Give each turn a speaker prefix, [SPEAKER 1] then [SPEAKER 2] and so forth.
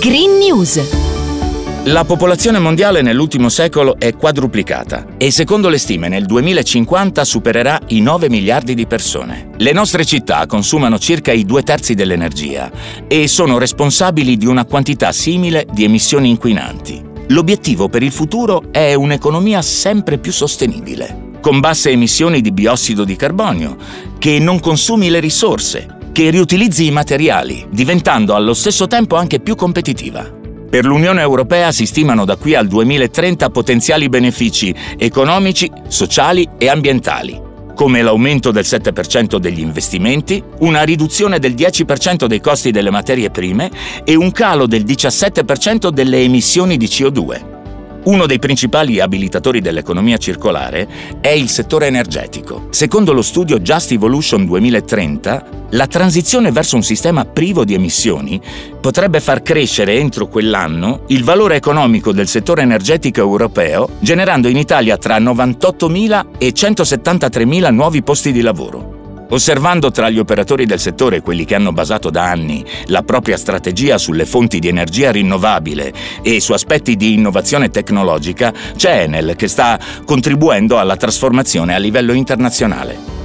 [SPEAKER 1] Green News.
[SPEAKER 2] La popolazione mondiale nell'ultimo secolo è quadruplicata e secondo le stime nel 2050 supererà i 9 miliardi di persone. Le nostre città consumano circa i due terzi dell'energia e sono responsabili di una quantità simile di emissioni inquinanti. L'obiettivo per il futuro è un'economia sempre più sostenibile, con basse emissioni di biossido di carbonio, che non consumi le risorse che riutilizzi i materiali, diventando allo stesso tempo anche più competitiva. Per l'Unione Europea si stimano da qui al 2030 potenziali benefici economici, sociali e ambientali, come l'aumento del 7% degli investimenti, una riduzione del 10% dei costi delle materie prime e un calo del 17% delle emissioni di CO2. Uno dei principali abilitatori dell'economia circolare è il settore energetico. Secondo lo studio Just Evolution 2030, la transizione verso un sistema privo di emissioni potrebbe far crescere entro quell'anno il valore economico del settore energetico europeo, generando in Italia tra 98.000 e 173.000 nuovi posti di lavoro. Osservando tra gli operatori del settore quelli che hanno basato da anni la propria strategia sulle fonti di energia rinnovabile e su aspetti di innovazione tecnologica, c'è Enel che sta contribuendo alla trasformazione a livello internazionale.